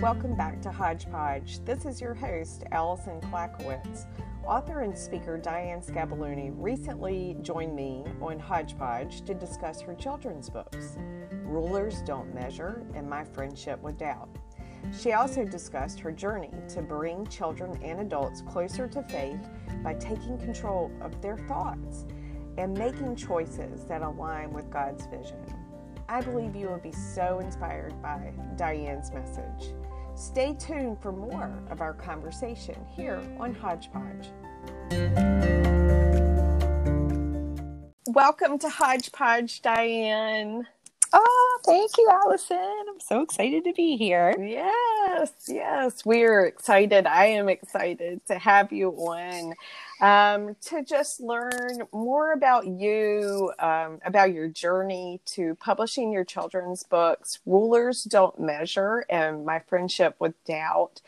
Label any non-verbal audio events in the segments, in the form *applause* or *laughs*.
Welcome back to Hodgepodge. This is your host, Allison Klakowitz. Author and speaker Diane Scabaluni recently joined me on Hodgepodge to discuss her children's books, Rulers Don't Measure and My Friendship with Doubt. She also discussed her journey to bring children and adults closer to faith by taking control of their thoughts and making choices that align with God's vision. I believe you will be so inspired by Diane's message. Stay tuned for more of our conversation here on Hodgepodge. Welcome to Hodgepodge, Diane. Oh, thank you, Allison. I'm so excited to be here. Yes, yes, we're excited. I am excited to have you on um, to just learn more about you, um, about your journey to publishing your children's books, Rulers Don't Measure, and My Friendship with Doubt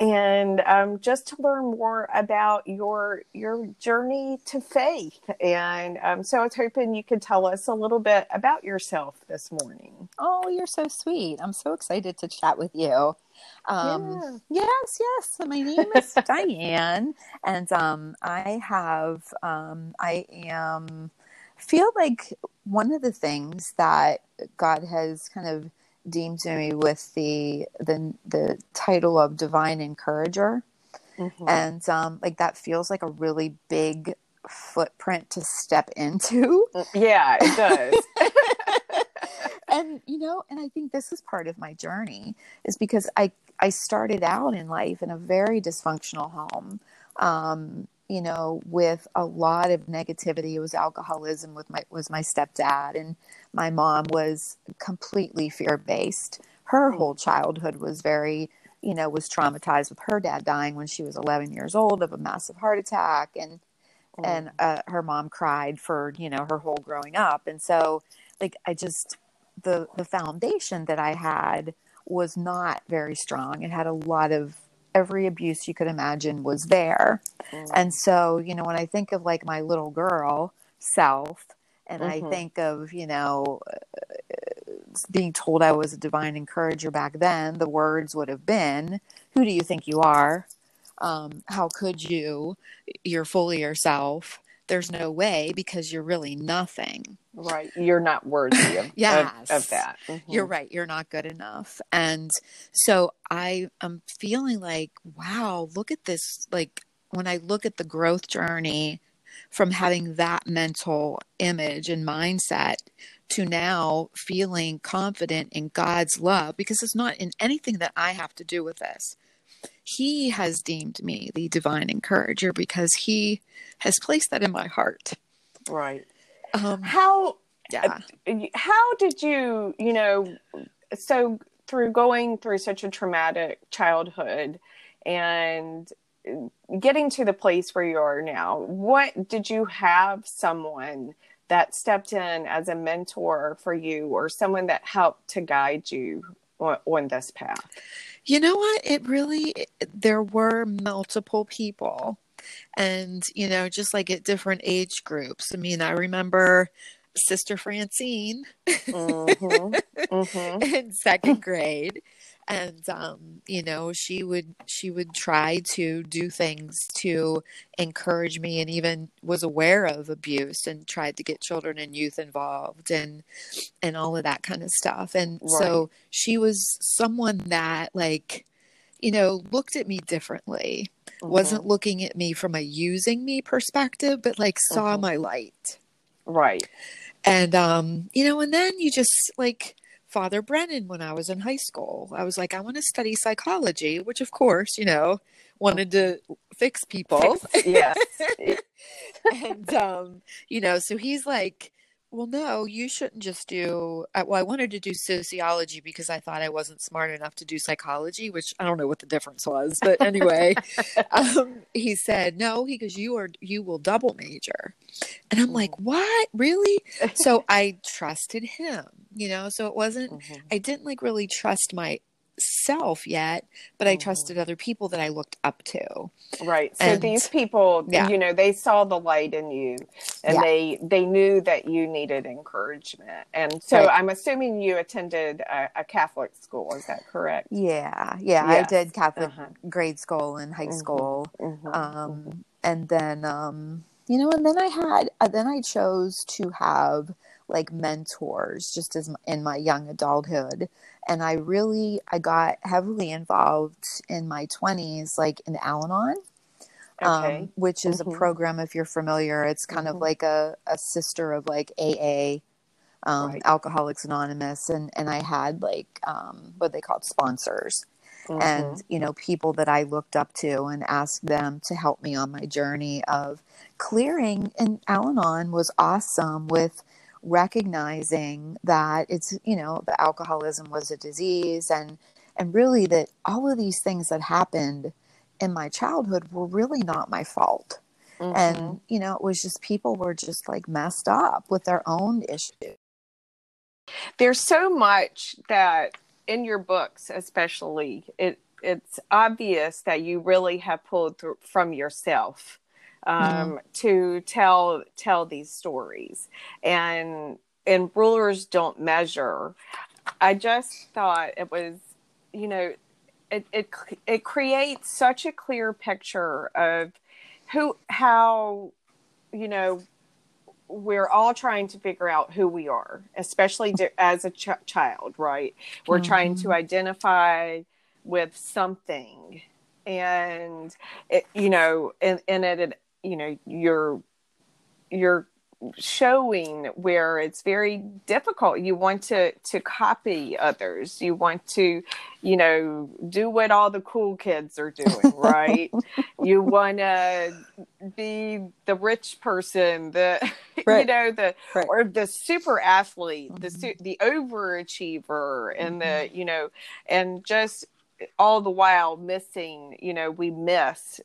and um, just to learn more about your your journey to faith. And um, so I was hoping you could tell us a little bit about yourself this morning. Oh, you're so sweet! I'm so excited to chat with you. Um, yeah. Yes, yes. My name is *laughs* Diane, and um, I have um, I am feel like one of the things that God has kind of deemed me with the the the title of divine encourager. Mm-hmm. and um like that feels like a really big footprint to step into. Mm, yeah it does. *laughs* *laughs* And you know and i think this is part of my journey is because i i started out in life in a very dysfunctional home um you know with a lot of negativity. It was alcoholism with my was my stepdad. And my mom was completely fear based. Her hmm. whole childhood was very, you know, was traumatized with her dad dying when she was 11 years old of a massive heart attack, and oh. and uh, her mom cried for you know her whole growing up, and so like I just the the foundation that I had was not very strong. It had a lot of every abuse you could imagine was there, mm. and so you know when I think of like my little girl self and mm-hmm. I think of, you know, being told I was a divine encourager back then, the words would have been, Who do you think you are? Um, how could you? You're fully yourself. There's no way because you're really nothing. Right. You're not worthy of, yes. *laughs* of, of that. Mm-hmm. You're right. You're not good enough. And so I am feeling like, wow, look at this. Like when I look at the growth journey from having that mental image and mindset to now feeling confident in God's love because it's not in anything that I have to do with this. He has deemed me the divine encourager because he has placed that in my heart. Right. Um, how yeah. Uh, how did you, you know, so through going through such a traumatic childhood and getting to the place where you are now, what did you have someone that stepped in as a mentor for you or someone that helped to guide you on, on this path? You know what? It really, there were multiple people. And, you know, just like at different age groups. I mean, I remember Sister Francine mm-hmm. Mm-hmm. *laughs* in second grade and um, you know she would she would try to do things to encourage me and even was aware of abuse and tried to get children and youth involved and and all of that kind of stuff and right. so she was someone that like you know looked at me differently mm-hmm. wasn't looking at me from a using me perspective but like saw mm-hmm. my light right and um you know and then you just like Father Brennan when I was in high school. I was like, I want to study psychology, which of course, you know, wanted to fix people. Yes. *laughs* and um, you know, so he's like, well, no, you shouldn't just do. Uh, well, I wanted to do sociology because I thought I wasn't smart enough to do psychology, which I don't know what the difference was, but anyway, *laughs* um, he said no. He goes, "You are you will double major," and I'm like, "What? Really?" so *laughs* I trusted him, you know. So it wasn't. Mm-hmm. I didn't like really trust my self yet, but I trusted other people that I looked up to. Right. So And- these people, Yeah. you know, they saw the light in you and Yeah. they they knew that you needed encouragement. And so Right. I'm assuming you attended a, a Catholic school, is that correct? Yeah, yeah, I did Catholic Uh-huh. grade school and high Mhm. school. Mhm. um, and then um, you know and then i had uh, then i chose to have like mentors just as in my young adulthood and i really i got heavily involved in my 20s like in al-anon Okay. um, which is Mhm. a program if you're familiar it's kind Mhm. of like a, a sister of like aa um, Right. alcoholics anonymous and and i had like um, what they called sponsors Mhm. and you know people that i looked up to and asked them to help me on my journey of clearing and al-anon was awesome with recognizing that it's you know the alcoholism was a disease and and really that all of these things that happened in my childhood were really not my fault. Mhm. and you know it was just people were just like messed up with their own issues. There's so much that in your books especially it it's obvious that you really have pulled through from yourself um, to tell tell these stories. And and rulers don't measure. I just thought it was you know it it, it creates such a clear picture of who how you know we're all trying to figure out who we are, especially as a ch- child, right? We're trying to identify with something, and it, you know, and and it, it, you know, you're you're showing where it's very difficult. You want to to copy others. You want to you know do what all the cool kids are doing *laughs* right? You want to be the rich person the *laughs* you know the Right. or the super athlete the Mhm. su- the overachiever and the you know and just all the while missing you know we miss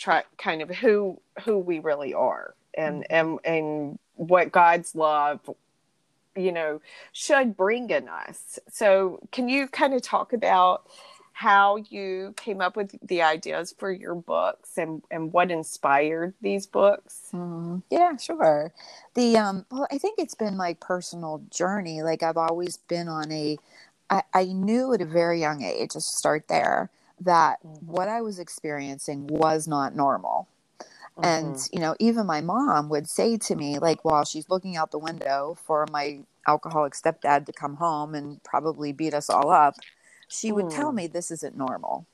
try kind of who who we really are and and and what God's love you know should bring in us so can you kind of talk about how you came up with the ideas for your books and and what inspired these books Mm, yeah, sure. The um well, I think it's been my personal journey. Like I've always been on a I, I knew at a very young age, to start there, that Mhm. what I was experiencing was not normal. And, Mhm. you know, even my mom would say to me, like, while she's looking out the window for my alcoholic stepdad to come home and probably beat us all up, she would tell Hmm. me this isn't normal.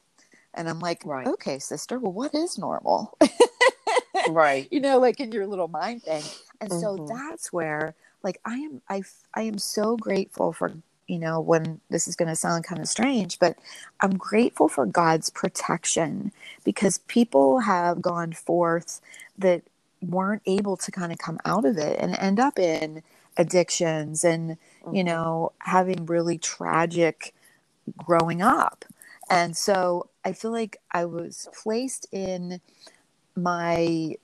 And I'm like, Right. okay, sister, well, what is normal? *laughs* right you know like in your little mind thing and so Mhm. that's where like i am I, I am so grateful for you know when this is going to sound kind of strange but i'm grateful for god's protection because people have gone forth that weren't able to kind of come out of it and end up in addictions and you Mhm. know having really tragic growing up and so i feel like i was placed in my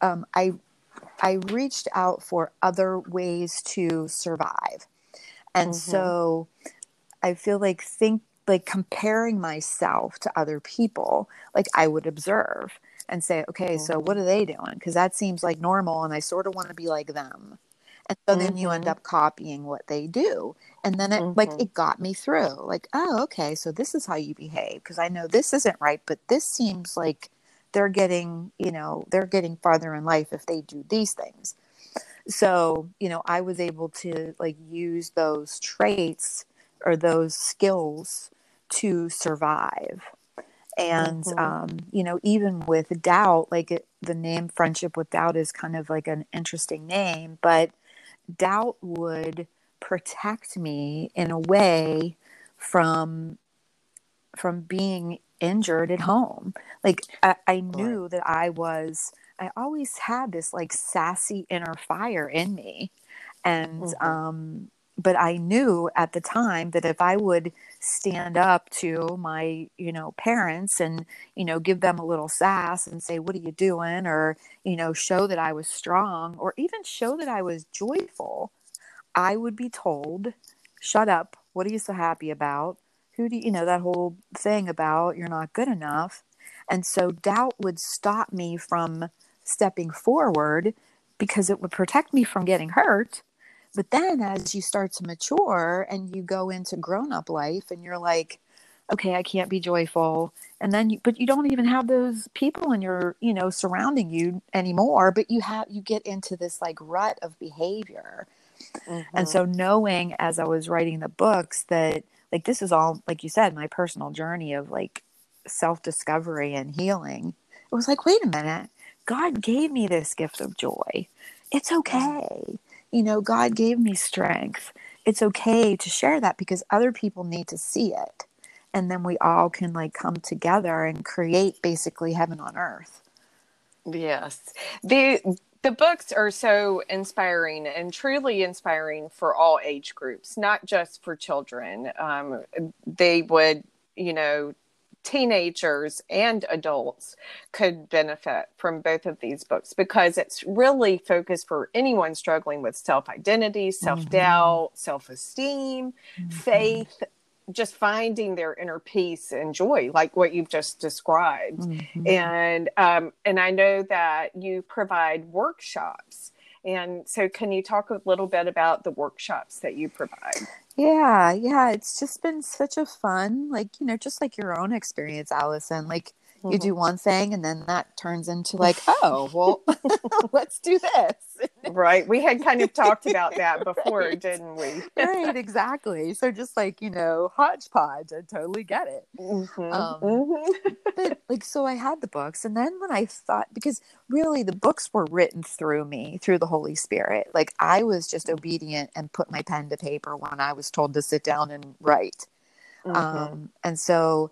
um, I I reached out for other ways to survive, and Mhm. so I feel like think like comparing myself to other people, like I would observe and say, okay, so what are they doing? Because that seems like normal, and I sort of want to be like them. And so then you end Mhm. up copying what they do. And then it like Mhm. it got me through. Like, oh, okay, so this is how you behave because I know this isn't right, but this seems like they're getting, you know, they're getting farther in life if they do these things. So, you know, I was able to like use those traits or those skills to survive. And, Mhm. um, you know, even with doubt, like it, the name Friendship with Doubt is kind of like an interesting name, but doubt would protect me in a way from from being injured at home like i, I knew that i was i always had this like sassy inner fire in me and Mhm. um but i knew at the time that if i would stand up to my you know parents and you know give them a little sass and say what are you doing? or you know show that i was strong or even show that i was joyful i would be told shut up. What are you so happy about? Who do you, you know that whole thing about you're not good enough and so doubt would stop me from stepping forward because it would protect me from getting hurt. But then as you start to mature and you go into grown up life and you're like okay i can't be joyful. And then you, but you don't even have those people in your you know surrounding you anymore but you have you get into this like rut of behavior. Mm-hmm. and so knowing as i was writing the books that like this is all like you said my personal journey of like self discovery and healing it was like wait a minute. God gave me this gift of joy. It's okay. You know god gave me strength. It's okay to share that because other people need to see it. And then we all can like come together and create basically heaven on earth. Yes. The the books are so inspiring and truly inspiring for all age groups not just for children. Um, they would you know teenagers and adults could benefit from both of these books because it's really focused for anyone struggling with self identity, self doubt, mm-hmm. self esteem, mm-hmm. faith, just finding their inner peace and joy like what you've just described mm-hmm. and um, and i know that you provide workshops and so can you talk a little bit about the workshops that you provide yeah yeah it's just been such a fun like you know just like your own experience allison like you do mm-hmm. one thing and then that turns into like *laughs* oh well *laughs* let's do this *laughs* right we had kind of talked about that before right. didn't we right exactly so just like you know hodgepodge i totally get it mm-hmm. Um, mm-hmm. but like so i had the books and then when i thought because really the books were written through me through the holy spirit like i was just obedient and put my pen to paper when i was told to sit down and write mm-hmm. um, and so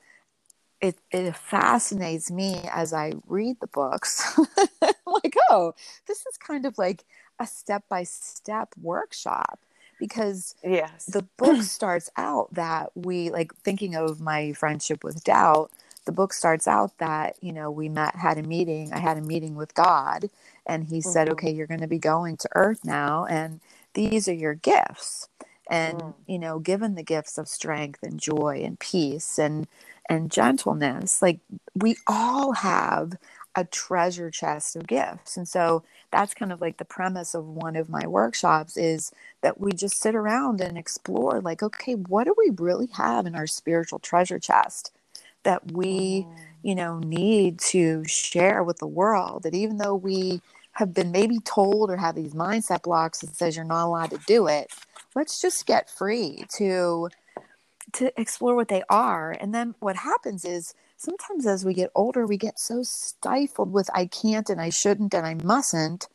it, it fascinates me as I read the books. *laughs* like, oh, this is kind of like a step by step workshop because yes. the book starts out that we like thinking of my friendship with doubt. The book starts out that, you know, we met, had a meeting. I had a meeting with God, and He mm-hmm. said, okay, you're going to be going to earth now, and these are your gifts. And, mm. you know, given the gifts of strength and joy and peace and and gentleness. Like we all have a treasure chest of gifts. And so that's kind of like the premise of one of my workshops is that we just sit around and explore like okay, what do we really have in our spiritual treasure chest that we, mm. you know, need to share with the world that even though we have been maybe told or have these mindset blocks that says you're not allowed to do it, let's just get free to to explore what they are. And then what happens is sometimes as we get older, we get so stifled with I can't and I shouldn't and I mustn't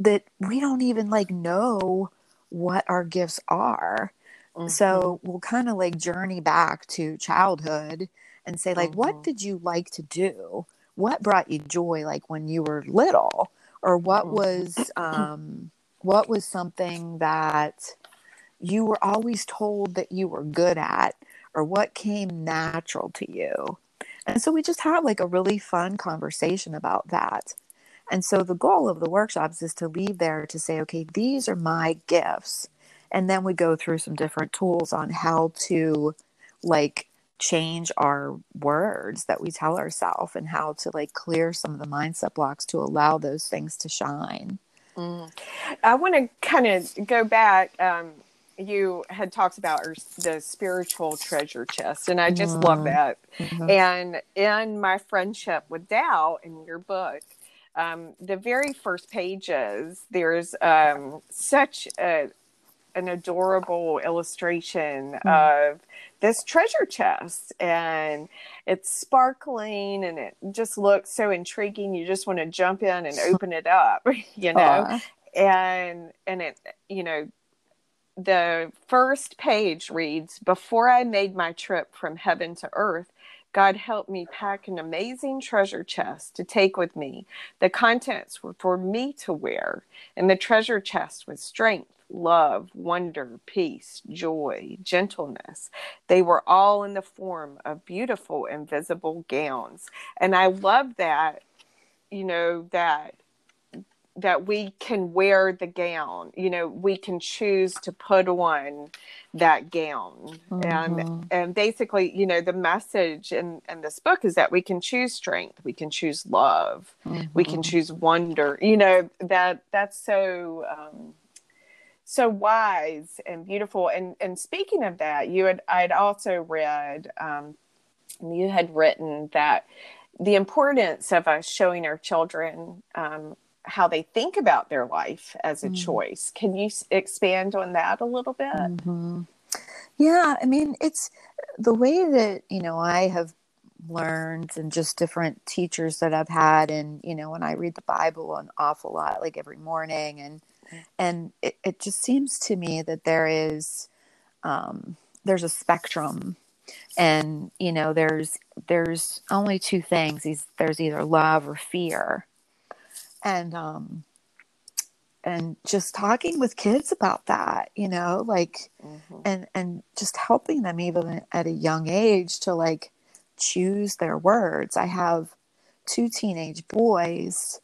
that we don't even like know what our gifts are. Mm-hmm. So we'll kind of like journey back to childhood and say like mm-hmm. what did you like to do? What brought you joy like when you were little? Or what mm-hmm. was um what was something that you were always told that you were good at or what came natural to you. And so we just have like a really fun conversation about that. And so the goal of the workshops is to leave there to say, okay, these are my gifts. And then we go through some different tools on how to like change our words that we tell ourselves and how to like clear some of the mindset blocks to allow those things to shine. Mm. I want to kind of go back. Um, you had talked about the spiritual treasure chest, and I just mm. love that. Mm-hmm. And in my friendship with Doubt in your book, um, the very first pages, there's um, such a, an adorable illustration mm. of this treasure chest, and it's sparkling, and it just looks so intriguing. You just want to jump in and open it up, *laughs* you know. Aww. And and it, you know, the first page reads Before I made my trip from heaven to earth, God helped me pack an amazing treasure chest to take with me. The contents were for me to wear, and the treasure chest was strength, love, wonder, peace, joy, gentleness. They were all in the form of beautiful invisible gowns. And I love that, you know, that that we can wear the gown you know we can choose to put on that gown mm-hmm. and and basically you know the message in in this book is that we can choose strength we can choose love mm-hmm. we can mm-hmm. choose wonder you know that that's so um so wise and beautiful and and speaking of that you had i'd also read um you had written that the importance of us showing our children um, how they think about their life as a mm-hmm. choice. Can you expand on that a little bit? Mm-hmm. Yeah, I mean, it's the way that, you know, I have learned and just different teachers that I've had and you know when I read the Bible an awful lot like every morning and and it, it just seems to me that there is um there's a spectrum and you know there's there's only two things there's either love or fear and um and just talking with kids about that you know like mm-hmm. and and just helping them even at a young age to like choose their words i have two teenage boys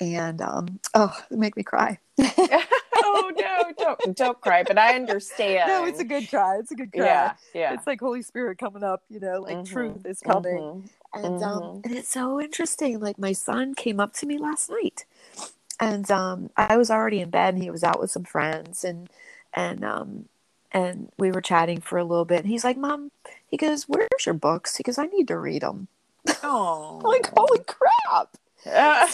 and um oh make me cry *laughs* *laughs* oh no, don't don't cry. But I understand. No, it's a good cry. It's a good cry. Yeah, yeah. It's like Holy Spirit coming up. You know, like mm-hmm. truth is coming. Mm-hmm. And um, mm-hmm. and it's so interesting. Like my son came up to me last night, and um, I was already in bed, and he was out with some friends, and and um, and we were chatting for a little bit. And he's like, "Mom," he goes, "Where's your books?" He goes, "I need to read them." Oh, *laughs* like holy crap! *laughs* Uh,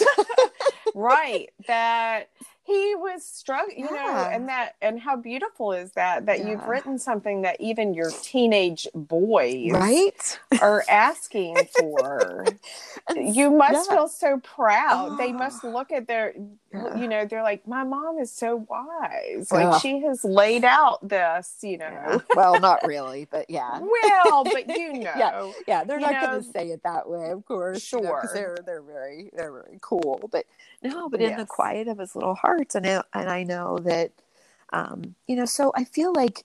right. That he was struggling you yeah. know and that and how beautiful is that that yeah. you've written something that even your teenage boys right are asking for *laughs* you must yeah. feel so proud oh. they ah. must look at their you *laughs* know they're like my mom is so wise. Like she has laid out this you know. Well not *laughs* really but yeah. Well but *laughs* you know yeah yeah they're not going to say it that way of course sure you know, they're they're very they're very cool but no but yes. in the quiet of his little heart and I, and I know that um, you know so I feel like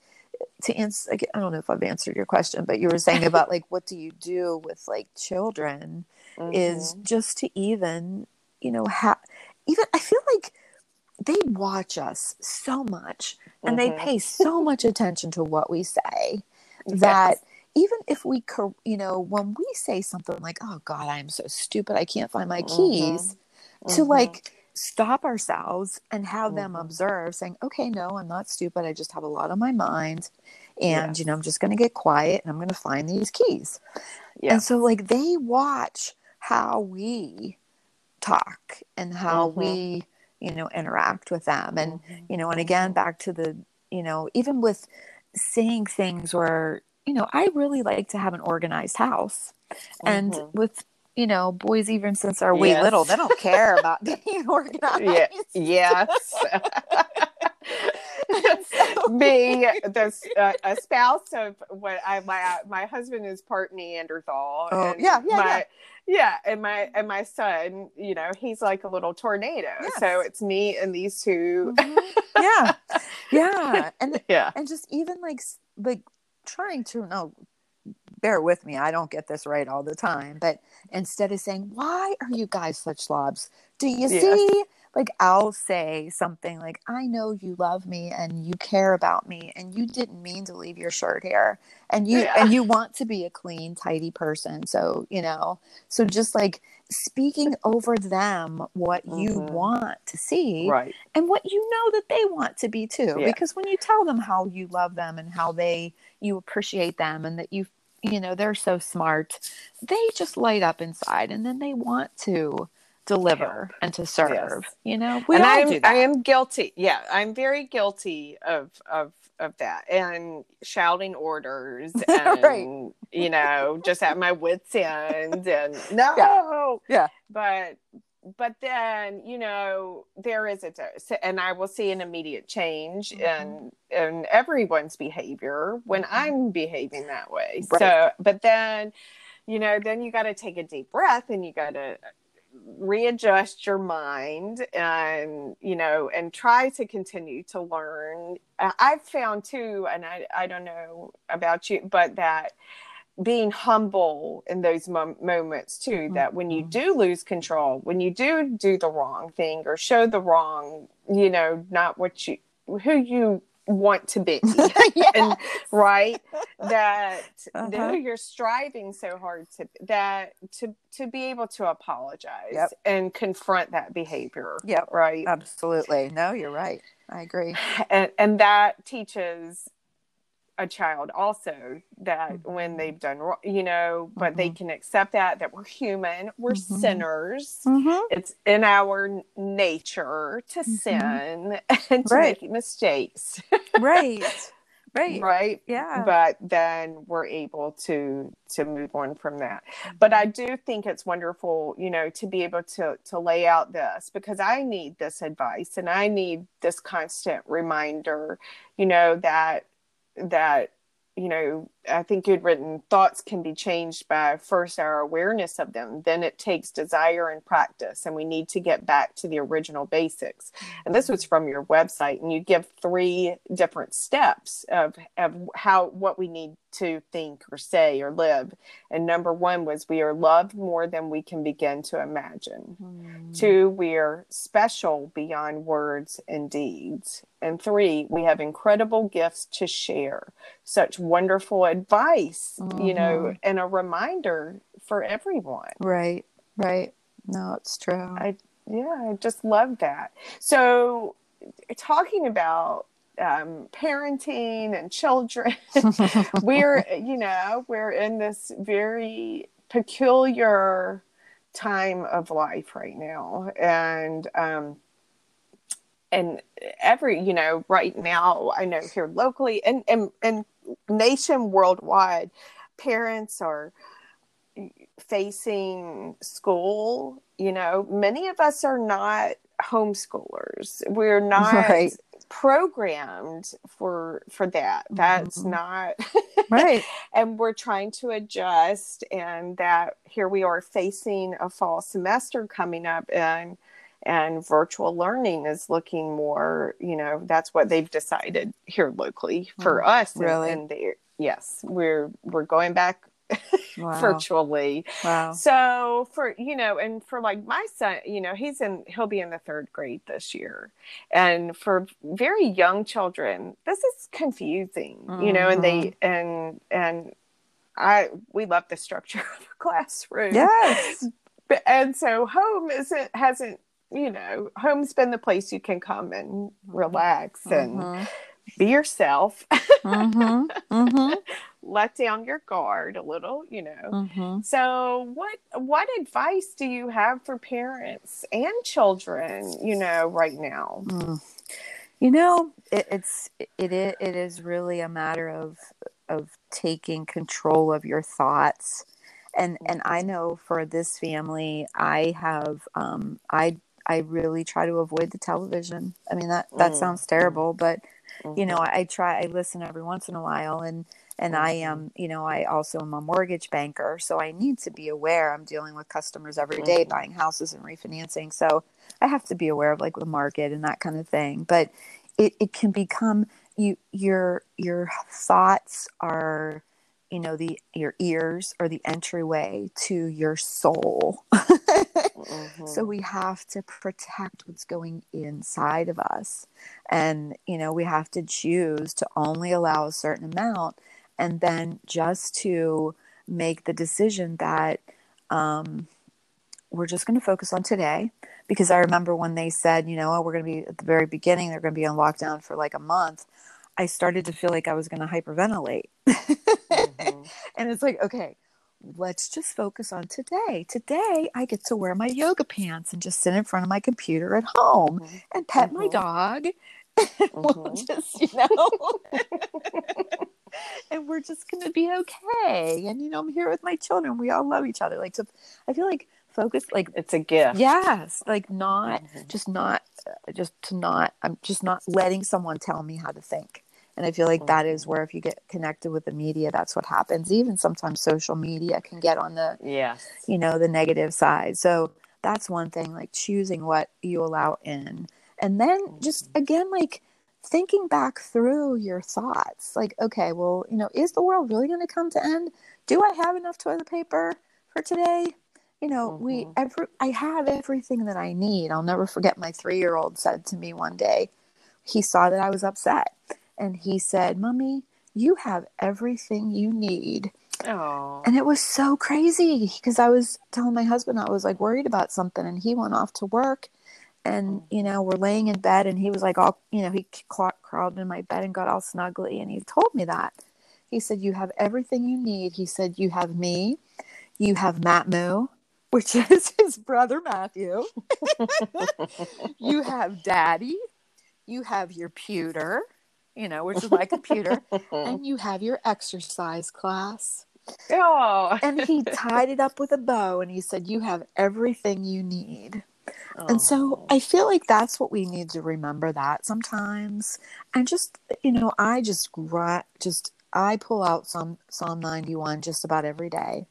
to answer I don't know if I've answered your question but you were saying about like what do you do with like children mm-hmm. is just to even you know have even I feel like they watch us so much and mm-hmm. they pay so *laughs* much attention to what we say yes. that even if we you know when we say something like oh god i'm so stupid i can't find my keys mm-hmm. to like mm-hmm stop ourselves and have mm-hmm. them observe saying okay no i'm not stupid i just have a lot on my mind and yes. you know i'm just going to get quiet and i'm going to find these keys yes. and so like they watch how we talk and how mm-hmm. we you know interact with them and mm-hmm. you know and again back to the you know even with saying things where you know i really like to have an organized house and mm-hmm. with you know, boys even since are wee yes. little, they don't care about *laughs* being organized. Yeah. Yes. *laughs* *laughs* being the uh, a spouse of what I my my husband is part Neanderthal. Oh yeah, yeah, my, yeah. Yeah, and my and my son, you know, he's like a little tornado. Yes. So it's me and these 2 mm-hmm. Yeah, *laughs* yeah, and yeah, and just even like like trying to know bear with me, I don't get this right all the time. But instead of saying, Why are you guys such slobs? Do you yes. see? Like, I'll say something like, I know you love me and you care about me and you didn't mean to leave your shirt here and you yeah. and you want to be a clean, tidy person. So, you know, so just like speaking over them what mm-hmm. you want to see right. and what you know that they want to be too. Yeah. Because when you tell them how you love them and how they you appreciate them and that you you know they're so smart they just light up inside and then they want to deliver and to serve yes. you know we and all I'm, do that. i am guilty yeah i'm very guilty of of of that and shouting orders *laughs* and right. you know just at my wits end and *laughs* no yeah. yeah but but then you know there is a dose and i will see an immediate change mm-hmm. in in everyone's behavior when mm-hmm. i'm behaving that way right. so but then you know then you got to take a deep breath and you got to readjust your mind and you know and try to continue to learn. I've found too and i i don't know about you but that being humble in those mom- moments too mm-hmm. that when you mm-hmm. do lose control when you do do the wrong thing or show the wrong you know not what you who you want to be *laughs* *laughs* yes. and right that Uh-huh. who you're striving so hard to that to to be able to apologize Yep. and confront that behavior Yep. right Absolutely. No, you're right. I agree. and and that teaches a child also that Mhm. when they've done wrong you know but they Mhm. can accept that that we're human we're Mhm. sinners Mm-hmm. it's in our nature to Mhm. sin *laughs* and to Right. make mistakes Right. Right. *laughs* right Yeah. but then we're able to to move on from that but i do think it's wonderful you know to be able to to lay out this because i need this advice and i need this constant reminder you know that that you know i think you'd written thoughts can be changed by first our awareness of them then it takes desire and practice and we need to get back to the original basics. And this was from your website and you give three different steps of, of how what we need to think or say or live. And number one was we are loved more than we can begin to imagine. Mm. two we are special beyond words and deeds. And three we have incredible gifts to share such wonderful advice you know Mhm. and a reminder for everyone Right. Right. No, it's true. I yeah, I just love that. So, talking about um, parenting and children, *laughs* we're you know we're in this very peculiar time of life right now, and um, and every you know right now I know here locally and and and nation worldwide, parents are facing school you know many of us are not homeschoolers we're not Right. programmed for for that that's Mhm. not *laughs* right. and we're trying to adjust and that here we are facing a fall semester coming up and and virtual learning is looking more you know that's what they've decided here locally for hmm. us really? and, yes we're we're going back *laughs* Wow. virtually Wow. so for you know and for like my son you know he's in he'll be in the third grade this year and for very young children this is confusing you know and they mm-hmm. and and i we love the structure *laughs* of a classroom Yes. And so home isn't hasn't you know home's been the place you can come and relax and Mhm. be yourself Mhm. Mhm. *laughs* let down your guard a little you know Mhm. So, what what advice do you have for parents and children? You know, right now. Mm. You know, it, it's it, it it is really a matter of of taking control of your thoughts, and and I know for this family, I have um I I really try to avoid the television. I mean that that Mm. sounds terrible, but you know. I, I try I listen every once in a while, and and I Mhm. am you know I also am a mortgage banker, so I need to be aware. I'm dealing with customers every day Mhm. buying houses and refinancing, so I have to be aware of like the market and that kind of thing. But it, it can become you your your thoughts are you know the your ears are the entryway to your soul. *laughs* Mhm. So we have to protect what's going inside of us. And, you know, we have to choose to only allow a certain amount and then just to make the decision that um, we're just going to focus on today. Because I remember when they said, you know, oh, we're going to be at the very beginning, they're going to be on lockdown for like a month. I started to feel like I was going to hyperventilate. *laughs* Mhm. And it's like, okay, let's just focus on today. Today, I get to wear my yoga pants and just sit in front of my computer at home Mhm. and pet my Mhm. dog. *laughs* And we'll Mhm. just, you know, *laughs* and we're just going to be okay. And, you know, I'm here with my children. We all love each other. Like, so I feel like focus, like, It's a gift. yes, like not, Mhm. just not, uh, just to not, I'm just not letting someone tell me how to think. And I feel like that is where if you get connected with the media, that's what happens. Even sometimes social media can get on the, Yes. you know, the negative side. So that's one thing, like choosing what you allow in. And then just again, like thinking back through your thoughts like okay well you know is the world really going to come to end do i have enough toilet paper for today you know mm-hmm. we every i have everything that i need i'll never forget my three year old said to me one day he saw that i was upset and he said mommy you have everything you need. Aww. and it was so crazy because i was telling my husband i was like worried about something and he went off to work and mm. you know we're laying in bed and he was like all you know he crawled in my bed and got all snuggly and he told me that. He said you have everything you need. He said you have me. You have matmu which *laughs* is his brother matthew. *laughs* *laughs* You have daddy. You have your pewter you know which is my computer and *laughs* you have your exercise class oh. and he *laughs* tied it up with a bow and he said you have everything you need and so I feel like that's what we need to remember that sometimes. And just, you know, I just, just, I pull out some Psalm 91 just about every day.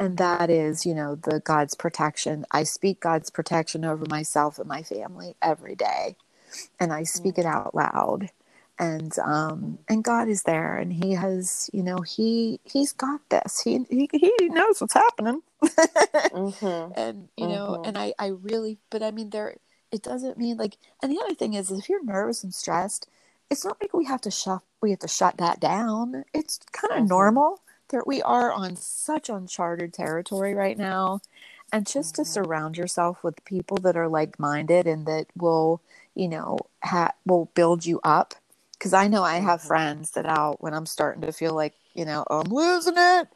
And that is, you know, the God's protection. I speak God's protection over myself and my family every day. And I speak mm-hmm. it out loud and um and God is there and he has you know he he's got this he he, he knows what's happening mm-hmm. *laughs* and you know mm-hmm. and I I really but I mean there it doesn't mean like and the other thing is if you're nervous and stressed it's not like we have to shut we have to shut that down it's kind of mm-hmm. normal that we are on such uncharted territory right now and just to mm-hmm. surround yourself with people that are like-minded and that will you know ha- will build you up because I know I have friends that out when I'm starting to feel like you know oh, I'm losing it.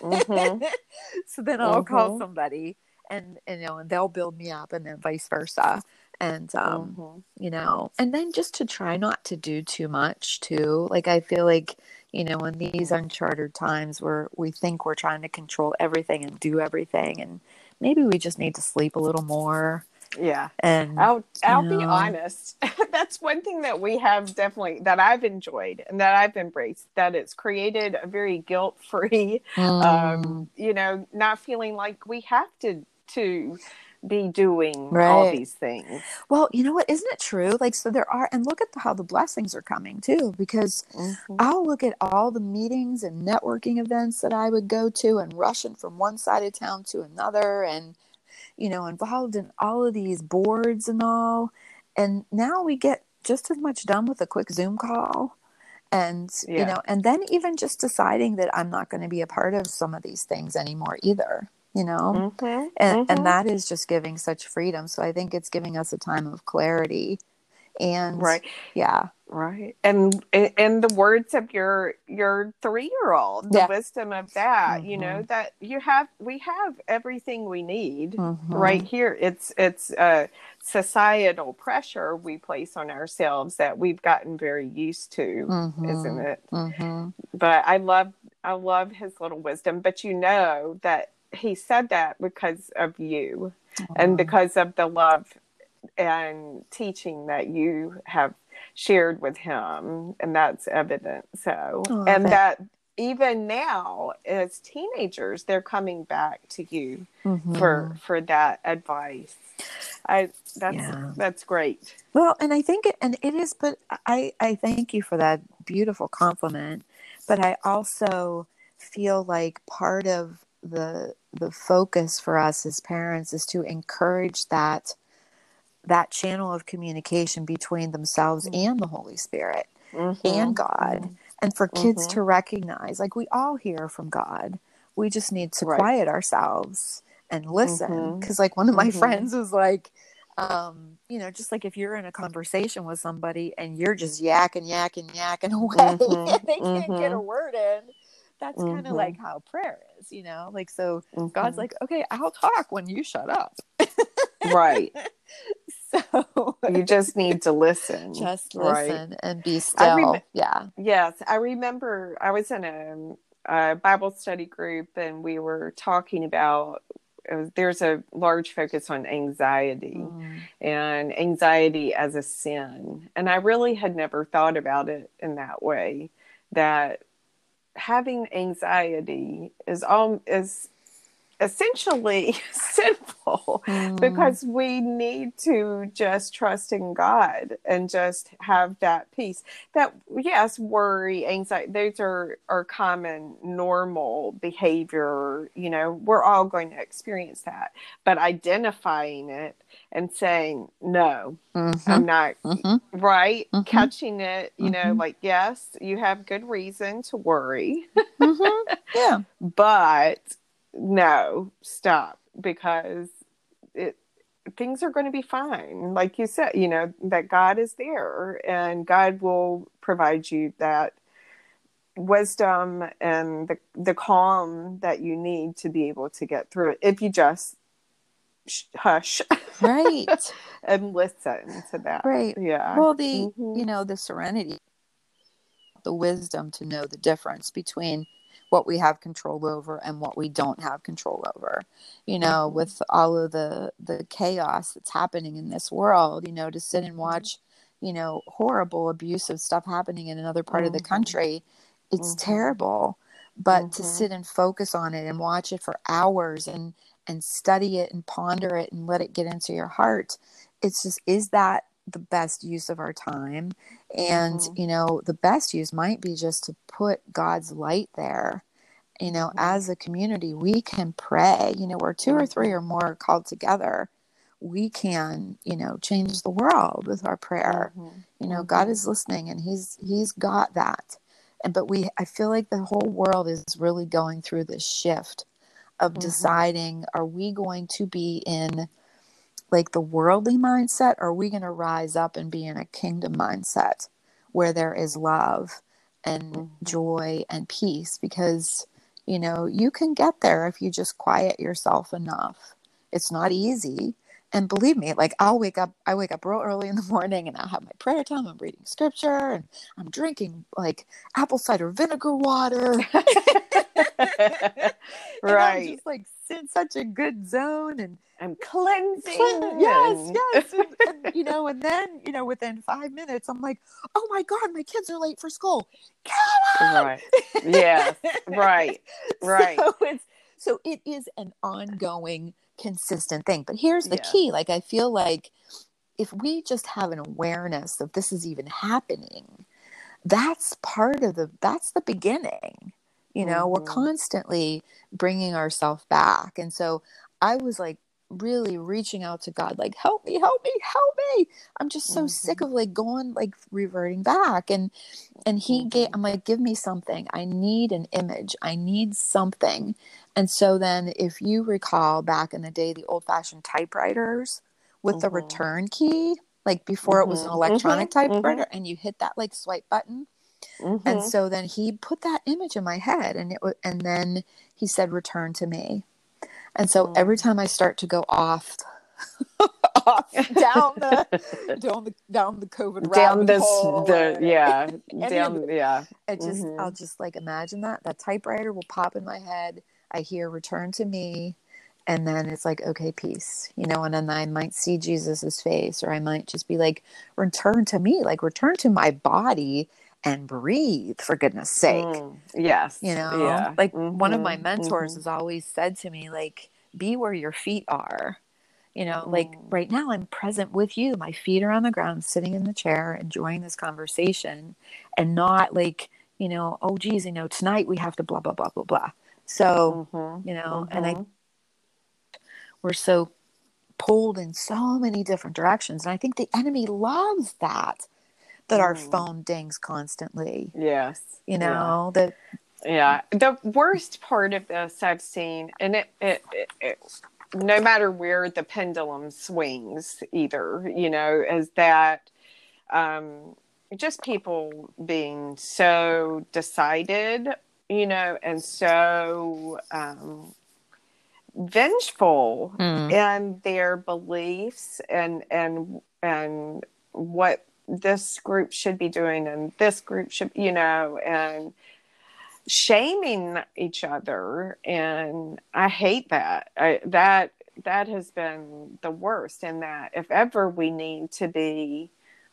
Mm-hmm. *laughs* so then I'll mm-hmm. call somebody and, and you know and they'll build me up and then vice versa and um mm-hmm. you know and then just to try not to do too much too like i feel like you know in these uncharted times where we think we're trying to control everything and do everything and maybe we just need to sleep a little more yeah and i'll i'll know. be honest *laughs* that's one thing that we have definitely that i've enjoyed and that i've embraced that it's created a very guilt-free *laughs* um, mm. um you know not feeling like we have to to be doing right. all these things. Well, you know what? Isn't it true? Like, so there are, and look at the, how the blessings are coming too, because mm-hmm. I'll look at all the meetings and networking events that I would go to and rushing from one side of town to another. And you know, involved in all of these boards and all. And now we get just as much done with a quick Zoom call. And, yeah. you know, and then even just deciding that I'm not going to be a part of some of these things anymore either, you know? Mm-hmm. And, mm-hmm. and that is just giving such freedom. So I think it's giving us a time of clarity. And, right. Yeah right and and the words of your your three year old the yeah. wisdom of that mm-hmm. you know mm-hmm. that you have we have everything we need mm-hmm. right here it's it's a societal pressure we place on ourselves that we've gotten very used to mm-hmm. isn't it mm-hmm. but i love i love his little wisdom but you know that he said that because of you and because of the love and teaching that you have shared with him and that's evident. So oh, and that even now as teenagers they're coming back to you mm-hmm. for for that advice. I that's yeah. that's great. Well and i think it and it is but i i thank you for that beautiful compliment. But i also feel like part of the the focus for us as parents is to encourage that that channel of communication between themselves mm-hmm. and the Holy Spirit mm-hmm. and God. Mm-hmm. And for kids mm-hmm. to recognize, like we all hear from God, we just need to right. quiet ourselves and listen. Because, mm-hmm. like, one of my mm-hmm. friends was like, um, you know, just like if you're in a conversation with somebody and you're just yakking, yakking, yakking *laughs* away, and they can't get a word in, that's kind of like how prayer is, you know? Like, so God's like, okay, I'll talk when you shut up. *laughs* right. So *laughs* you just need to *laughs* listen. Just listen right? and be still. Rem- yeah. Yes. I remember I was in a, a Bible study group and we were talking about was, there's a large focus on anxiety mm. and anxiety as a sin. And I really had never thought about it in that way that having anxiety is all is essentially *laughs* sinful Mm. because we need to just trust in God and just have that peace. That yes, worry, anxiety, those are are common normal behavior, you know, we're all going to experience that. But identifying it and saying, No, Mhm. I'm not Mhm. right, Mhm. catching it, you know, Mhm. like yes, you have good reason to worry, Mhm. Yeah. *laughs* but no, stop because it things are going to be fine. Like you said, you know, that God is there and God will provide you that wisdom and the the calm that you need to be able to get through it if you just hush Right. *laughs* and listen to that. Right. Yeah. Well, the Mhm. you know the serenity, the wisdom to know the difference between what we have control over and what we don't have control over. You know, with all of the the chaos that's happening in this world, you know, to sit and Mhm. watch, you know, horrible abusive stuff happening in another part of the Mhm. country, it's Mhm. terrible. But to Mhm. sit and focus on it and watch it for hours and and study it and ponder it and let it get into your heart it's just is that the best use of our time and Mhm. you know the best use might be just to put god's light there you know Mhm. as a community we can pray you know where two or three Mhm. or more are called together we can you know change the world with our prayer Mhm. you know god Mhm. is listening and he's he's got that and but we i feel like the whole world is really going through this shift of Mhm. deciding are we going to be in like the worldly mindset or are we going to rise up and be in a kingdom mindset where there is love and Mhm. joy and peace because you know you can get there if you just quiet yourself enough it's not easy and believe me like i'll wake up i wake up real early in the morning and i'll have my prayer time i'm reading scripture and i'm drinking like apple cider vinegar water *laughs* and I'm right. just like in such a good zone and I'm cleansing. yes, yes. And, *laughs* and, you know, and then, you know, within five minutes, I'm like, oh my God, my kids are late for school. Get up! right. Yes. Right. *laughs* Right. So it's so it is an ongoing, consistent thing. But here's the Yes. key. Like I feel like if we just have an awareness of this is even happening, that's part of the that's the beginning. You know, we're Mhm. constantly bringing ourselves back. And so I was like really reaching out to God, like, help me, help me, help me. I'm just so sick Mhm. of like going, like reverting back. And, and he gave, Mhm. I'm like, give me something. I need an image. I need something. And so then if you recall back in the day, the old fashioned typewriters with the Mhm. return key, like before it was an Mhm. electronic Mhm. typewriter and you hit that like swipe button. And so then he put that image in my head and it was, and then he said, return to me. And so every Mm. time I start to go off, *laughs* off down the *laughs* down the down the COVID down this the or yeah *laughs* down yeah I just Mhm. I'll just like imagine that that typewriter will pop in my head. I hear return to me, and then it's like okay, peace, you know. And then I might see Jesus's face, or I might just be like return to me, like return to my body and breathe for goodness sake. Mm. yes You know, yeah like one of my Mhm. mentors Mhm. has always said to me, like, be where your feet are. You know, like Mm. right now I'm present with you. My feet are on the ground, sitting in the chair, enjoying this conversation, and not like, you know, oh, geez, you know, tonight we have to blah, blah, blah, blah, blah. So, Mhm. you know, and I, Mhm. we're so pulled in so many different directions. And I think the enemy loves that, that our Mm. phone dings constantly, yes you Yeah. know, that Yeah, the worst part of this I've seen, and it, it, it, it no matter where the pendulum swings, either you know, is that um, just people being so decided, you know, and so um, vengeful Mm. in their beliefs and and and what this group should be doing and this group should you know and shaming each other. And i hate that. I, that that has been the worst in that if ever we need to be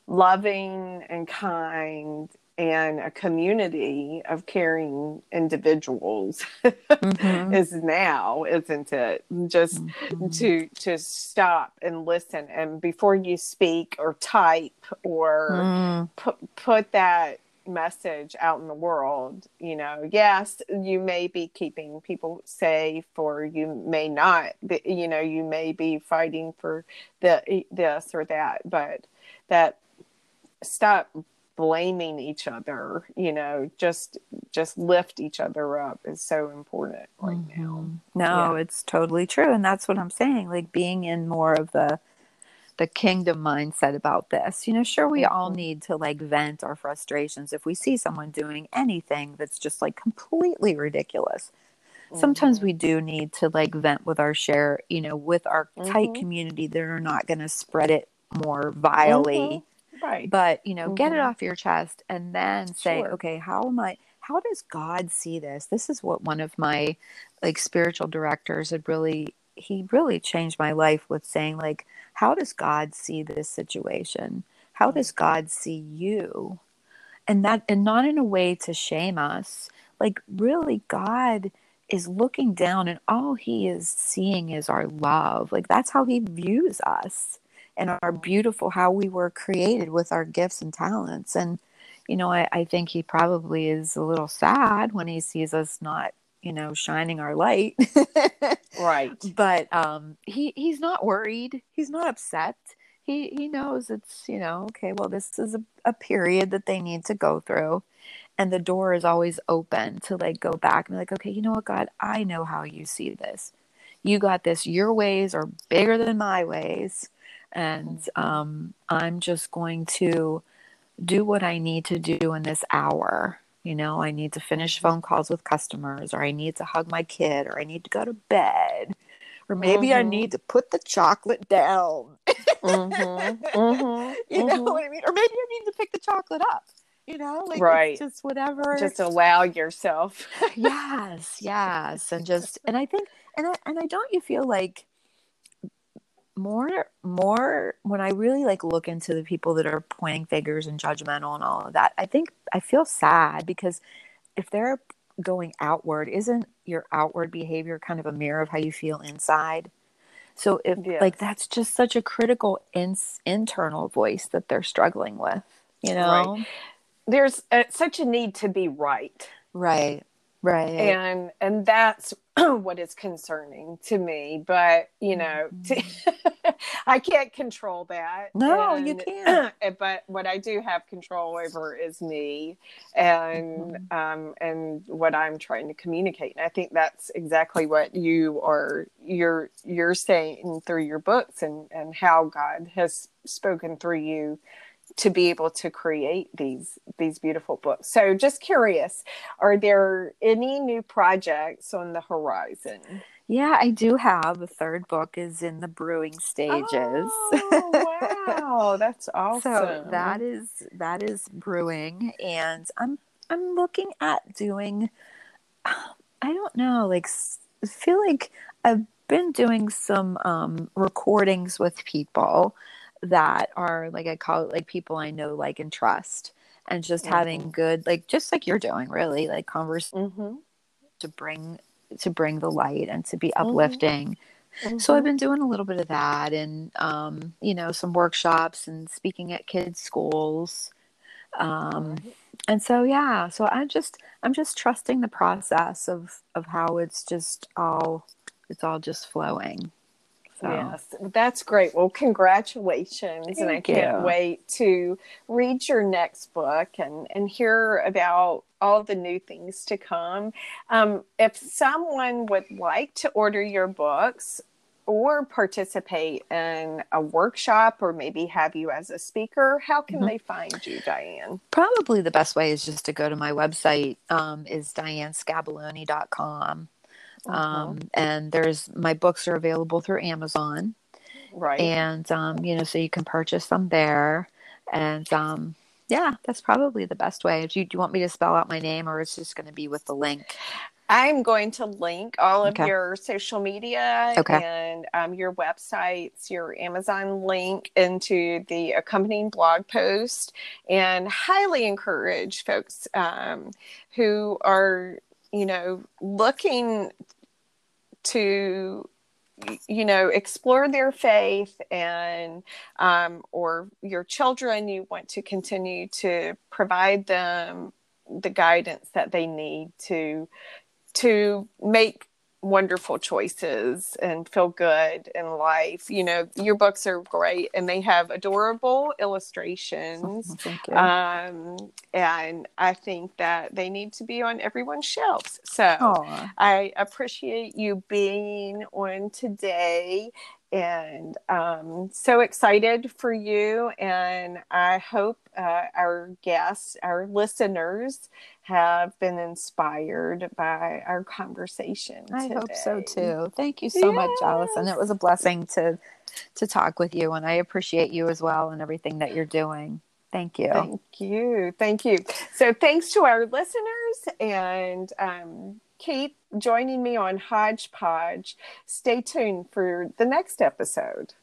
loving and kind and a community of caring individuals *laughs* mm-hmm. is now, isn't it? Just mm-hmm. to to stop and listen, and before you speak or type or mm. put put that message out in the world you know yes you may be keeping people safe or you may not you know you may be fighting for the this or that but that stop blaming each other you know just just lift each other up is so important right mm-hmm. now no yeah. it's totally true and that's what i'm saying like being in more of the the kingdom mindset about this you know sure we mm-hmm. all need to like vent our frustrations if we see someone doing anything that's just like completely ridiculous mm-hmm. sometimes we do need to like vent with our share you know with our tight mm-hmm. community that are not going to spread it more vilely mm-hmm. Right. But, you know, mm-hmm. get it mm-hmm. off your chest and then say, sure. okay, how am I, how does God see this? This is what one of my like spiritual directors had really, he really changed my life with saying, like, how does God see this situation? How does mm-hmm. God see you? And that, and not in a way to shame us. Like, really, God is looking down and all he is seeing is our love. Like, that's how he views us and are beautiful how we were created with our gifts and talents. And you know I, I think he probably is a little sad when he sees us not you know shining our light. *laughs* Right. But um he he's not worried. He's not upset. He he knows it's you know okay well this is a, a period that they need to go through. And the door is always open to like go back and be like okay you know what god? I know how you see this. You got this. Your ways are bigger than my ways and um, I'm just going to do what I need to do in this hour. You know, I need to finish phone calls with customers, or I need to hug my kid, or I need to go to bed, or maybe mm-hmm. I need to put the chocolate down. mm-hmm. Mm-hmm. *laughs* You know what I mean? Or maybe I need to pick the chocolate up. You know, like right. just whatever. Just allow yourself. yes, yes, and just and I think and I and I don't you feel like more more when i really like look into the people that are pointing fingers and judgmental and all of that i think i feel sad because if they're going outward isn't your outward behavior kind of a mirror of how you feel inside so if yes. like that's just such a critical in, internal voice that they're struggling with you know right. there's a, such a need to be right right right and and that's *clears throat* what is concerning to me but you know *laughs* mm-hmm. i can't control that no and, you can't *clears throat* but what i do have control over is me and mm-hmm. um and what i'm trying to communicate and i think that's exactly what you are you're you're saying through your books and and how god has spoken through you to be able to create these these beautiful books. So just curious, are there any new projects on the horizon? Yeah, I do have. A third book is in the brewing stages. Oh, *laughs* wow, that's awesome. so that is that is brewing and I'm I'm looking at doing *sighs* I don't know, like feel like I've been doing some um recordings with people that are like I call it like people I know, like and trust, and just mm-hmm. having good, like just like you're doing, really, like conversation mm-hmm. to bring to bring the light and to be mm-hmm. uplifting. Mm-hmm. So I've been doing a little bit of that, and um, you know, some workshops and speaking at kids' schools. Um, and so yeah, so I just I'm just trusting the process of of how it's just all it's all just flowing. So. Yes, that's great. Well, congratulations. Thank and I can't you. wait to read your next book and, and hear about all the new things to come. Um, if someone would like to order your books or participate in a workshop or maybe have you as a speaker, how can mm-hmm. they find you, Diane? Probably the best way is just to go to my website, um, is dianescabelloni.com Mm-hmm. Um, and there's my books are available through Amazon. Right. And, um, you know, so you can purchase them there. And, um, yeah, that's probably the best way. Do you, do you want me to spell out my name or it's just going to be with the link? I'm going to link all of okay. your social media okay. and um, your websites, your Amazon link into the accompanying blog post, and highly encourage folks um, who are, you know, looking to you know explore their faith and um, or your children you want to continue to provide them the guidance that they need to to make wonderful choices and feel good in life. You know, your books are great and they have adorable illustrations. Thank you. Um, and I think that they need to be on everyone's shelves. So Aww. I appreciate you being on today and um, so excited for you. And I hope uh, our guests, our listeners, have been inspired by our conversation. I hope so too. Thank you so yes. much, Allison. It was a blessing to to talk with you, and I appreciate you as well and everything that you're doing. Thank you. Thank you. Thank you. So, thanks to our listeners and um, keep joining me on Hodgepodge. Stay tuned for the next episode.